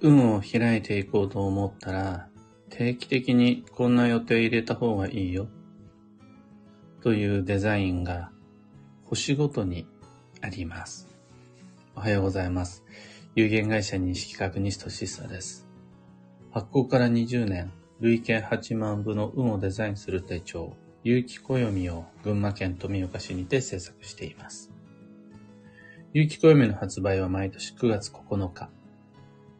運を開いていこうと思ったら、定期的にこんな予定入れた方がいいよ。というデザインが星ごとにあります。おはようございます。有限会社西企画西俊久です。発行から20年、累計8万部の運をデザインする手帳、有機暦を群馬県富岡市にて制作しています。有機暦の発売は毎年9月9日。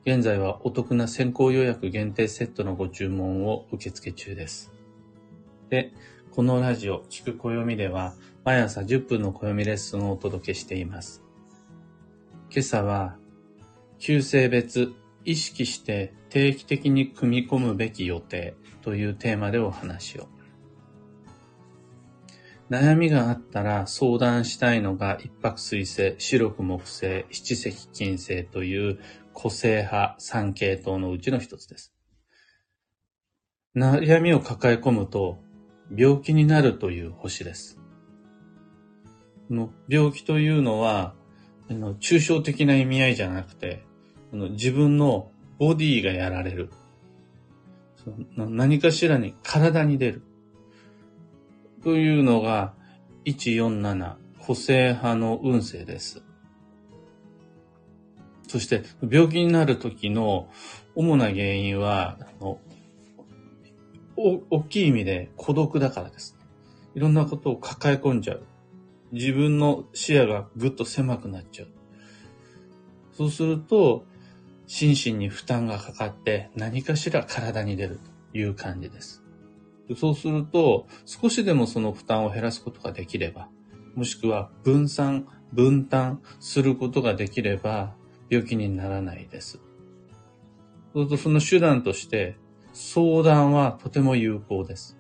現在はお得な先行予約限定セットのご注文を受付中です。で、このラジオ、聞く暦では、毎朝10分の暦レッスンをお届けしています。今朝は、旧性別、意識して定期的に組み込むべき予定というテーマでお話を。悩みがあったら相談したいのが一泊水星、白く木星、七石金星という個性派三系統のうちの一つです。悩みを抱え込むと病気になるという星です。の病気というのは、抽象的な意味合いじゃなくて、自分のボディがやられる。何かしらに体に出る。というのが、147、個性派の運勢です。そして、病気になる時の主な原因は、あの、お大きい意味で孤独だからです。いろんなことを抱え込んじゃう。自分の視野がぐっと狭くなっちゃう。そうすると、心身に負担がかかって何かしら体に出るという感じです。そうすると、少しでもその負担を減らすことができれば、もしくは分散、分担することができれば、病気にならないです。そうするとその手段として、相談はとても有効です。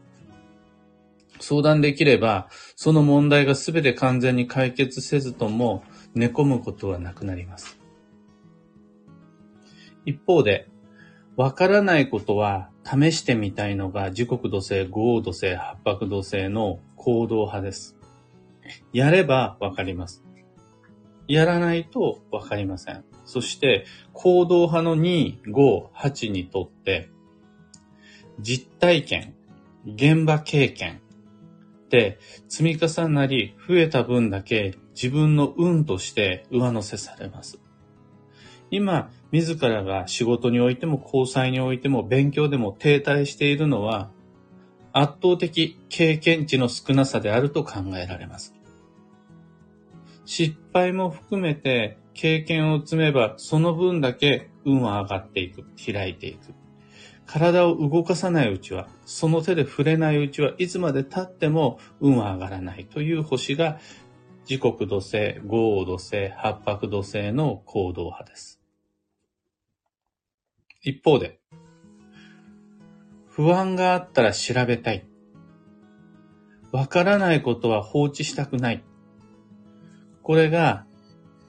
相談できれば、その問題が全て完全に解決せずとも、寝込むことはなくなります。一方で、わからないことは試してみたいのが時刻土星、五黄土星、八白土星の行動派です。やればわかります。やらないとわかりません。そして、行動派の2、5、8にとって、実体験、現場経験で積み重なり増えた分だけ自分の運として上乗せされます。今、自らが仕事においても交際においても勉強でも停滞しているのは圧倒的経験値の少なさであると考えられます。失敗も含めて経験を積めばその分だけ運は上がっていく、開いていく。体を動かさないうちは、その手で触れないうちはいつまで経っても運は上がらないという星が時刻土星、豪土星、八白土星の行動派です。一方で、不安があったら調べたい。わからないことは放置したくない。これが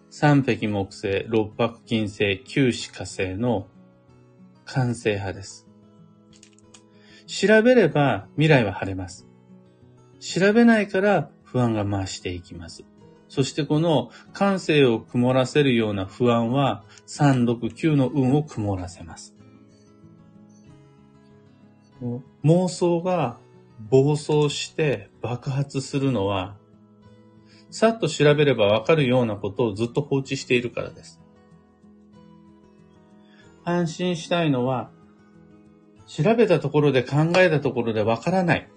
三匹木星、六白金星、九死火星の完成派です。調べれば未来は晴れます。調べないから不安が増していきます。そしてこの感性を曇らせるような不安は3、6、9の運を曇らせます。妄想が暴走して爆発するのは、さっと調べればわかるようなことをずっと放置しているからです。安心したいのは、調べたところで考えたところでわからない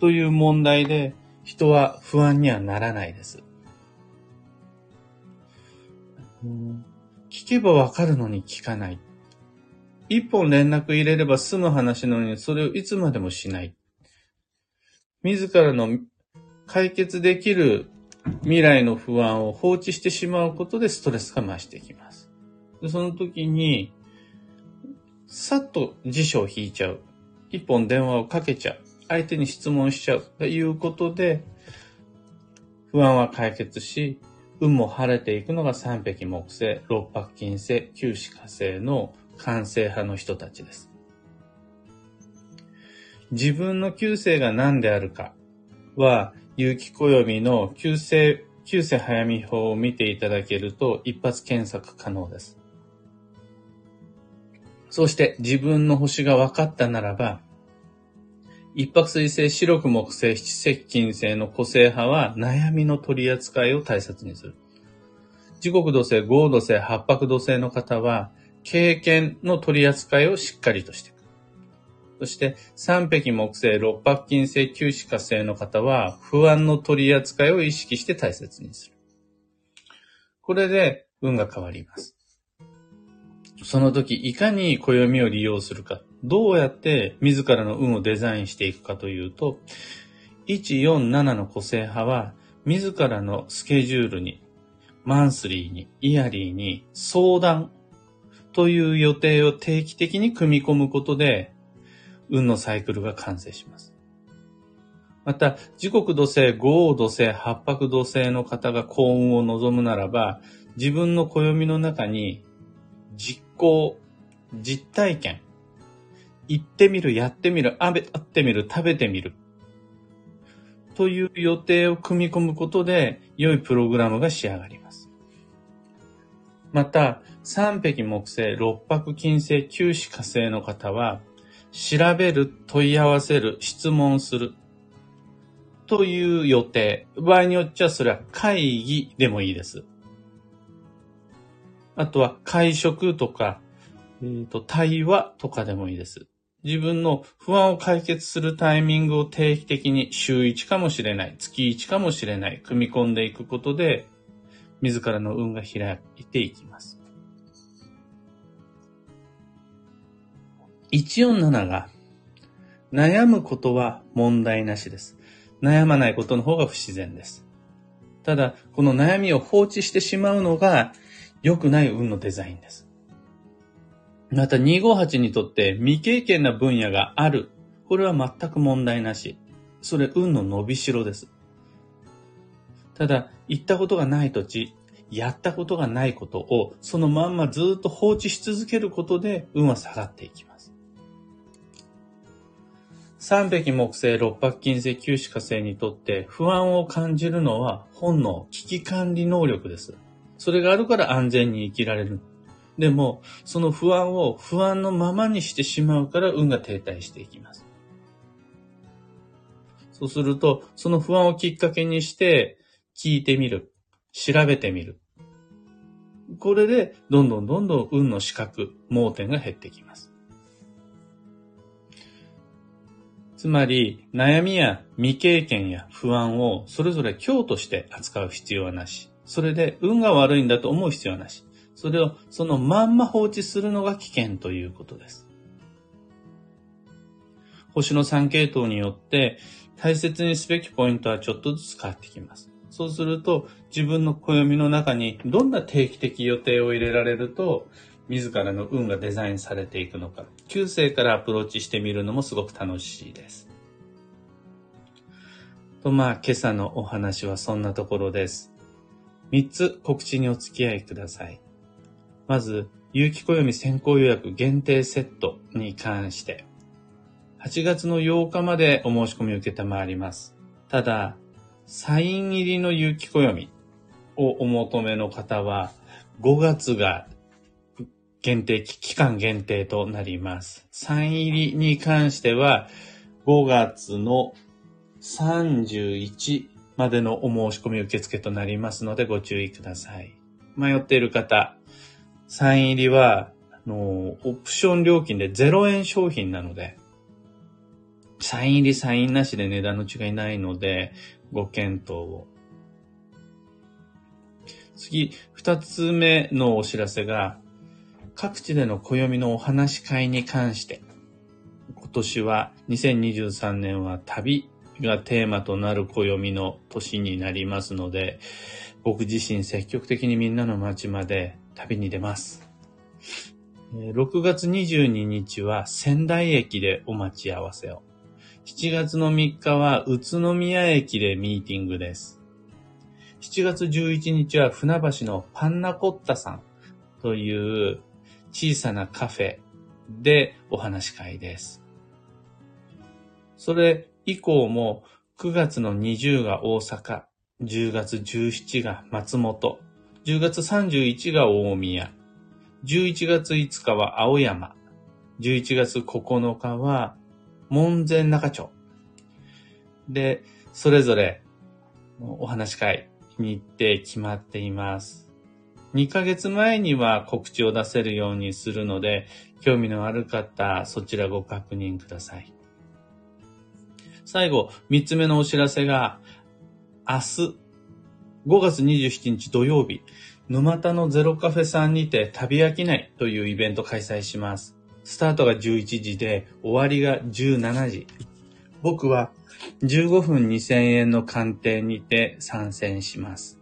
という問題で人は不安にはならないです。聞けばわかるのに聞かない。一本連絡入れれば済む話なのに、それをいつまでもしない。自らの解決できる未来の不安を放置してしまうことでストレスが増してきます。でその時に、さっと辞書を引いちゃう。一本電話をかけちゃう。相手に質問しちゃうということで、不安は解決し、運も晴れていくのが三匹木星、六白金星、九死火星の完成派の人たちです。自分の旧姓が何であるかは、有機暦の旧姓、旧姓早見法を見ていただけると一発検索可能です。そして自分の星が分かったならば、一泊水星、白く木星、七石金星の個性派は悩みの取り扱いを大切にする。時刻土星、合土星、八白土星の方は、経験の取り扱いをしっかりとしていく。そして、三匹木星、六白金星、九死火星の方は、不安の取り扱いを意識して大切にする。これで運が変わります。その時、いかに暦を利用するか、どうやって自らの運をデザインしていくかというと、147の個性派は、自らのスケジュールに、マンスリーに、イヤリーに相談という予定を定期的に組み込むことで、運のサイクルが完成します。また、時刻土星、豪土星、八白土星の方が幸運を望むならば、自分の暦の中に実行、実体験、行ってみる、やってみる、あべ、会ってみる、食べてみる。という予定を組み込むことで、良いプログラムが仕上がります。また、三匹木星、六白金星、九死火星の方は、調べる、問い合わせる、質問する。という予定。場合によっちゃそれは会議でもいいです。あとは会食とか、えーと、対話とかでもいいです。自分の不安を解決するタイミングを定期的に週1かもしれない、月1かもしれない、組み込んでいくことで、自らの運が開いていきます。147が悩むことは問題なしです。悩まないことの方が不自然です。ただ、この悩みを放置してしまうのが良くない運のデザインです。また258にとって未経験な分野がある。これは全く問題なし。それ運の伸びしろです。ただ、行ったことがない土地、やったことがないことをそのまんまずっと放置し続けることで運は下がっていきます。三匹木星、六白金星、九死火星にとって不安を感じるのは本能、危機管理能力です。それがあるから安全に生きられる。でも、その不安を不安のままにしてしまうから運が停滞していきます。そうすると、その不安をきっかけにして、聞いてみる。調べてみる。これで、どんどんどんどん運の資格、盲点が減ってきます。つまり、悩みや未経験や不安をそれぞれ今日として扱う必要はなし。それで運が悪いんだと思う必要はなし。それをそのまんま放置するのが危険ということです。星の3系統によって大切にすべきポイントはちょっとずつ変わってきます。そうすると自分の暦の中にどんな定期的予定を入れられると自らの運がデザインされていくのか、旧世からアプローチしてみるのもすごく楽しいです。とまあ今朝のお話はそんなところです。3つ告知にお付き合いください。まず、有機暦先行予約限定セットに関して、8月の8日までお申し込みを受けたまわります。ただ、サイン入りの有機暦をお求めの方は、5月が限定、期間限定となります。サイン入りに関しては、5月の31までのお申し込み受付となりますのでご注意ください。迷っている方、サイン入りは、あの、オプション料金で0円商品なので、サイン入り、サインなしで値段の違いないので、ご検討を。次、二つ目のお知らせが、各地での暦のお話し会に関して、今年は2023年は旅がテーマとなる暦の年になりますので、僕自身積極的にみんなの街まで旅に出ます。6月22日は仙台駅でお待ち合わせを。7月の3日は宇都宮駅でミーティングです。7月11日は船橋のパンナコッタさんという小さなカフェでお話し会です。それ以降も9月の20が大阪、10月17が松本、10月31が大宮、11月5日は青山11月9日は、門前仲町。で、それぞれお話し会に行って決まっています。2ヶ月前には告知を出せるようにするので、興味のある方、そちらご確認ください。最後、3つ目のお知らせが、明日、5月27日土曜日、沼田のゼロカフェさんにて旅飽きないというイベント開催します。スタートが11時で終わりが17時。僕は15分2000円の鑑定にて参戦します。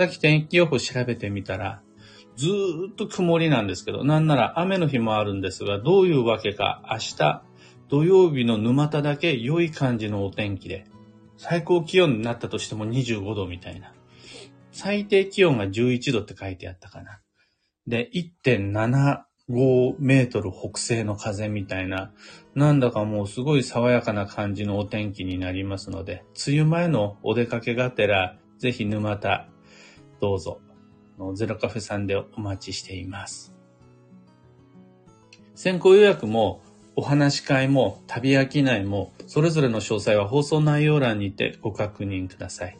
さっき天気予報調べてみたら、ずっと曇りなんですけど、なんなら雨の日もあるんですが、どういうわけか明日土曜日の沼田だけ良い感じのお天気で、最高気温になったとしても25度みたいな。最低気温が11度って書いてあったかな。で、1.75メートル北西の風みたいな、なんだかもうすごい爽やかな感じのお天気になりますので、梅雨前のお出かけがてら、ぜひ沼田どうぞ、ゼロカフェさんでお待ちしています。先行予約も、お話し会も、旅飽きないも、それぞれの詳細は放送内容欄にてご確認ください。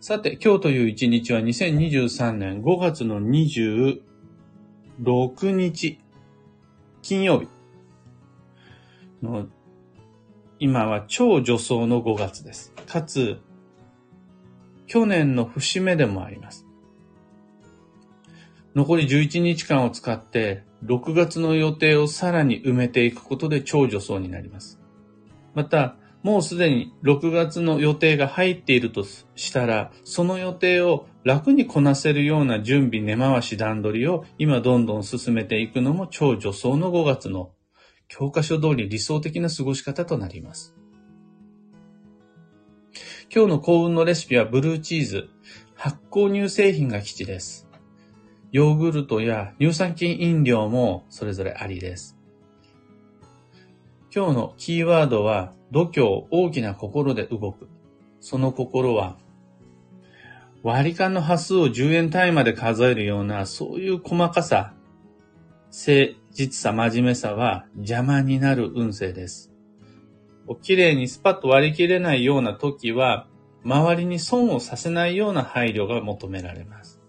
さて、今日という一日は2023年5月の26日、金曜日の、今は超助走の5月です。かつ、去年の節目でもあります。残り11日間を使って、6月の予定をさらに埋めていくことで超助走になります。また、もうすでに6月の予定が入っているとしたら、その予定を楽にこなせるような準備、根回し段取りを今どんどん進めていくのも超助走の5月の教科書通り理想的な過ごし方となります。今日の幸運のレシピはブルーチーズ、発酵乳製品が基地です。ヨーグルトや乳酸菌飲料もそれぞれありです。今日のキーワードは、度胸、大きな心で動く。その心は、割り勘の端数を10円単位まで数えるような、そういう細かさ、誠実さ、真面目さは邪魔になる運勢です。綺麗にスパッと割り切れないような時は、周りに損をさせないような配慮が求められます。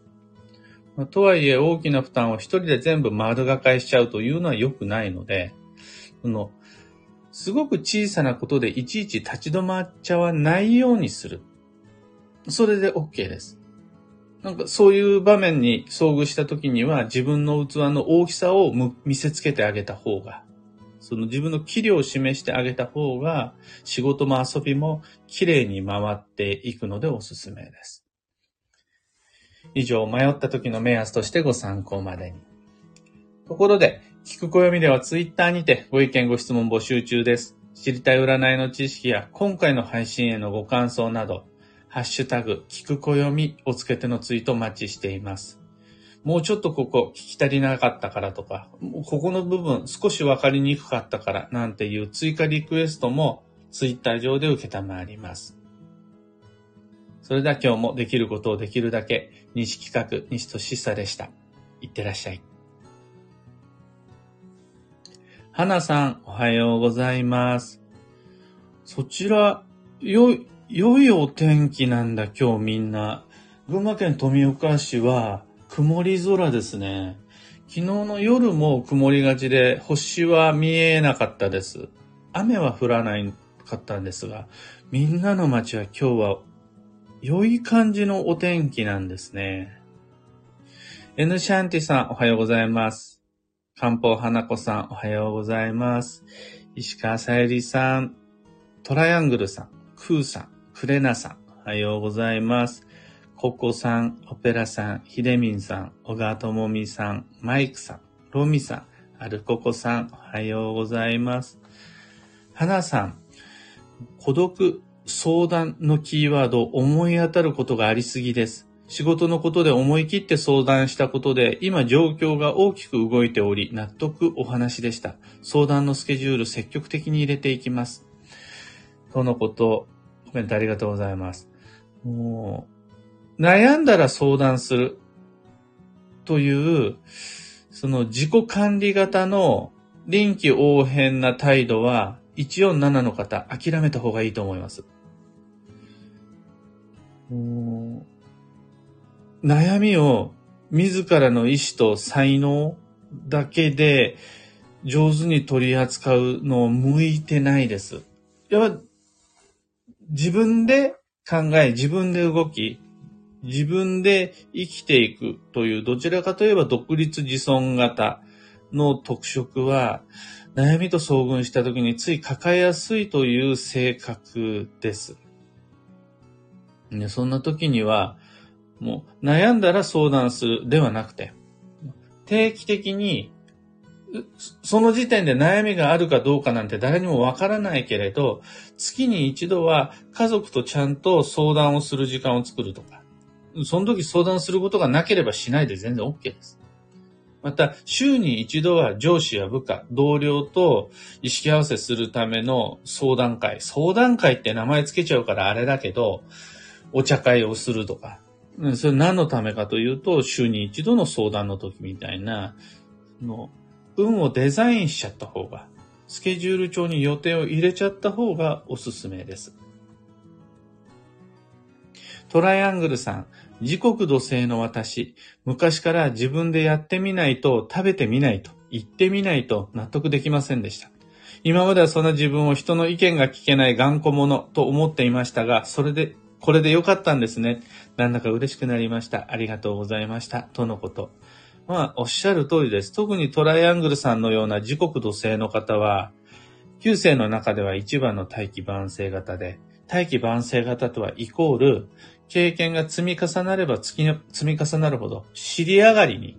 とはいえ、大きな負担を一人で全部丸がかえしちゃうというのは良くないので、その、すごく小さなことでいちいち立ち止まっちゃわないようにする。それで OK です。なんかそういう場面に遭遇した時には自分の器の大きさを見せつけてあげた方がその自分の器量を示してあげた方が、仕事も遊びも綺麗に回っていくのでおすすめです。以上、迷った時の目安としてご参考までに。ところで、聞く暦ではツイッターにてご意見ご質問募集中です。知りたい占いの知識や今回の配信へのご感想など、ハッシュタグ、聞く暦をつけてのツイートお待ちしています。もうちょっとここ聞き足りなかったからとか、ここの部分少しわかりにくかったからなんていう追加リクエストもツイッター上で受けたまわります。それでは今日もできることをできるだけ、西企画、西俊久でした。いってらっしゃい。花さん、おはようございます。そちら、よ、良いお天気なんだ、今日みんな。群馬県富岡市は、曇り空ですね。昨日の夜も曇りがちで星は見えなかったです。雨は降らないかったんですが、みんなの街は今日は良い感じのお天気なんですね。N シャンティさんおはようございます。漢方花子さんおはようございます。石川さゆりさん、トライアングルさん、クーさん、クレナさんおはようございます。ココさん、オペラさん、ヒデミンさん、小川智美さん、マイクさん、ロミさん、アルココさん、おはようございます。花さん、孤独相談のキーワード思い当たることがありすぎです。仕事のことで思い切って相談したことで、今状況が大きく動いており、納得お話でした。相談のスケジュール積極的に入れていきます。とのこと、コメントありがとうございます。もう、悩んだら相談するという、その自己管理型の臨機応変な態度は、147の方、諦めた方がいいと思います。悩みを自らの意志と才能だけで上手に取り扱うのを向いてないです。やっぱ自分で考え、自分で動き、自分で生きていくという、どちらかといえば独立自尊型の特色は、悩みと遭遇した時につい抱えやすいという性格です。ね、そんな時には、もう悩んだら相談するではなくて、定期的に、その時点で悩みがあるかどうかなんて誰にもわからないけれど、月に一度は家族とちゃんと相談をする時間を作るとか、その時相談することがなければしないで全然 OK です。また、週に一度は上司や部下、同僚と意識合わせするための相談会。相談会って名前つけちゃうからあれだけど、お茶会をするとか、それ何のためかというと、週に一度の相談の時みたいな、の運をデザインしちゃった方が、スケジュール帳に予定を入れちゃった方がおすすめです。トライアングルさん、時刻土星の私、昔から自分でやってみないと食べてみないと言ってみないと納得できませんでした。今まではそんな自分を人の意見が聞けない頑固者と思っていましたが、それでこれでよかったんですね。なんだか嬉しくなりました。ありがとうございました。とのこと。まあ、おっしゃる通りです。特にトライアングルさんのような時刻土星の方は、旧世の中では一番の大気晩成型で、大気晩成型とはイコール、経験が積み重なれば積み重なるほど、尻上がりに、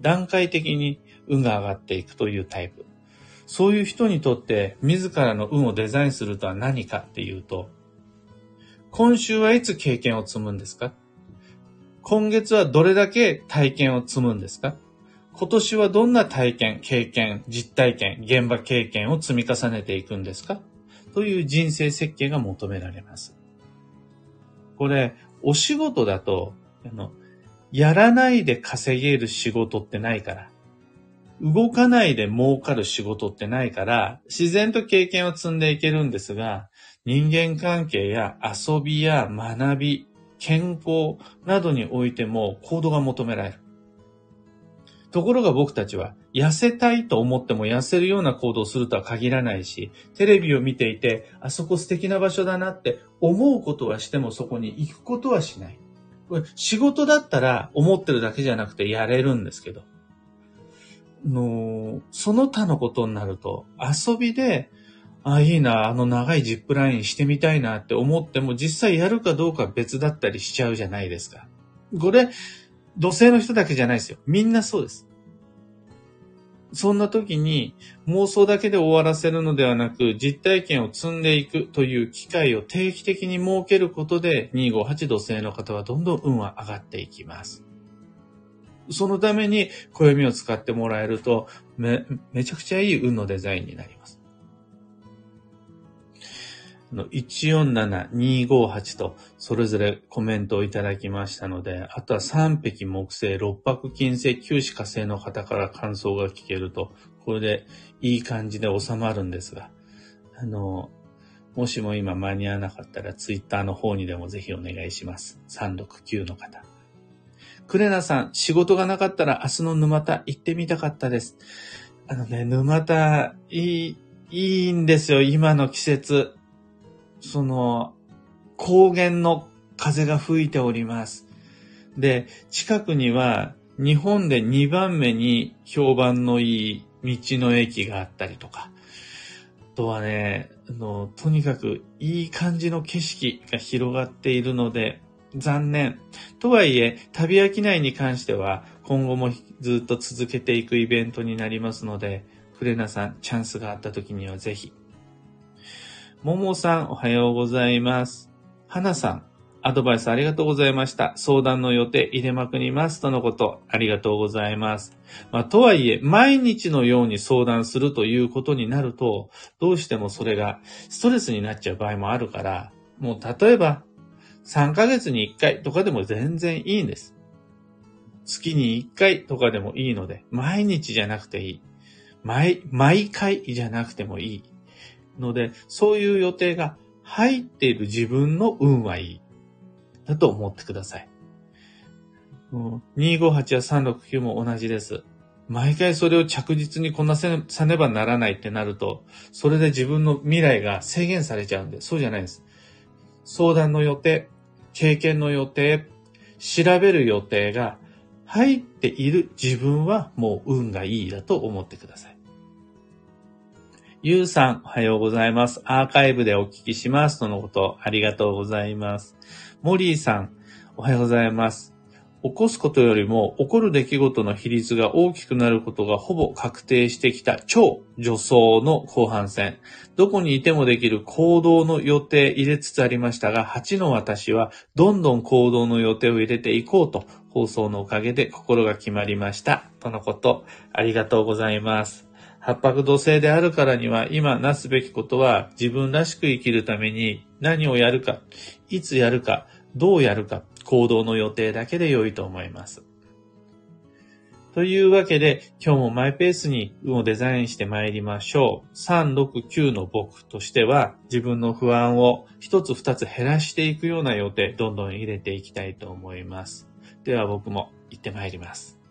段階的に運が上がっていくというタイプ。そういう人にとって自らの運をデザインするとは何かっていうと、今週はいつ経験を積むんですか？今月はどれだけ体験を積むんですか？今年はどんな体験、経験、実体験、現場経験を積み重ねていくんですか？という人生設計が求められます。これ、お仕事だと、あの、やらないで稼げる仕事ってないから、動かないで儲かる仕事ってないから、自然と経験を積んでいけるんですが、人間関係や遊びや学び、健康などにおいても行動が求められる。ところが僕たちは痩せたいと思っても痩せるような行動をするとは限らないし、テレビを見ていて、あそこ素敵な場所だなって思うことはしてもそこに行くことはしない。仕事だったら思ってるだけじゃなくてやれるんですけど、のその他のことになると遊びであ、いいな、あの長いジップラインしてみたいなって思っても実際やるかどうか別だったりしちゃうじゃないですか。これ、土星の人だけじゃないですよ。みんなそうです。そんな時に妄想だけで終わらせるのではなく、実体験を積んでいくという機会を定期的に設けることで、258土星の方はどんどん運は上がっていきます。そのために暦を使ってもらえると、め、めちゃくちゃいい運のデザインになります。の147、258とそれぞれコメントをいただきましたので、あとは3匹木星、6泊金星、9子火星の方から感想が聞けると、これでいい感じで収まるんですが、あの、もしも今間に合わなかったらツイッターの方にでもぜひお願いします。369の方。クレナさん、仕事がなかったら明日の沼田行ってみたかったです。あのね、沼田、いい、いいんですよ、今の季節。その、高原の風が吹いております。で、近くには日本で2番目に評判のいい道の駅があったりとか、あとはね、あの、とにかくいい感じの景色が広がっているので、残念。とはいえ、旅飽きないに関しては、今後もずっと続けていくイベントになりますので、フレナさん、チャンスがあった時にはぜひももさん、おはようございます。はなさん、アドバイスありがとうございました。相談の予定入れまくります。とのこと、ありがとうございます。まあ、とはいえ、毎日のように相談するということになると、どうしてもそれがストレスになっちゃう場合もあるから、もう例えば、3ヶ月に1回とかでも全然いいんです。月に1回とかでもいいので、毎日じゃなくていい。毎、毎回じゃなくてもいい。ので、そういう予定が入っている自分の運はいい。だと思ってください。258や369も同じです。毎回それを着実にこなせさねばならないってなると、それで自分の未来が制限されちゃうんで、そうじゃないです。相談の予定、経験の予定、調べる予定が入っている自分はもう運がいいだと思ってください。ゆうさん、おはようございます。アーカイブでお聞きします。とのこと、ありがとうございます。モリーさん、おはようございます。起こすことよりも起こる出来事の比率が大きくなることがほぼ確定してきた超助走の後半戦。どこにいてもできる行動の予定入れつつありましたが、8の私はどんどん行動の予定を入れていこうと放送のおかげで心が決まりました。とのこと、ありがとうございます。八白土星であるからには今なすべきことは自分らしく生きるために何をやるか、いつやるか、どうやるか、行動の予定だけで良いと思います。というわけで、今日もマイペースに運をデザインして参りましょう。3、6、9の僕としては、自分の不安を一つ二つ減らしていくような予定、どんどん入れていきたいと思います。では僕も行って参ります。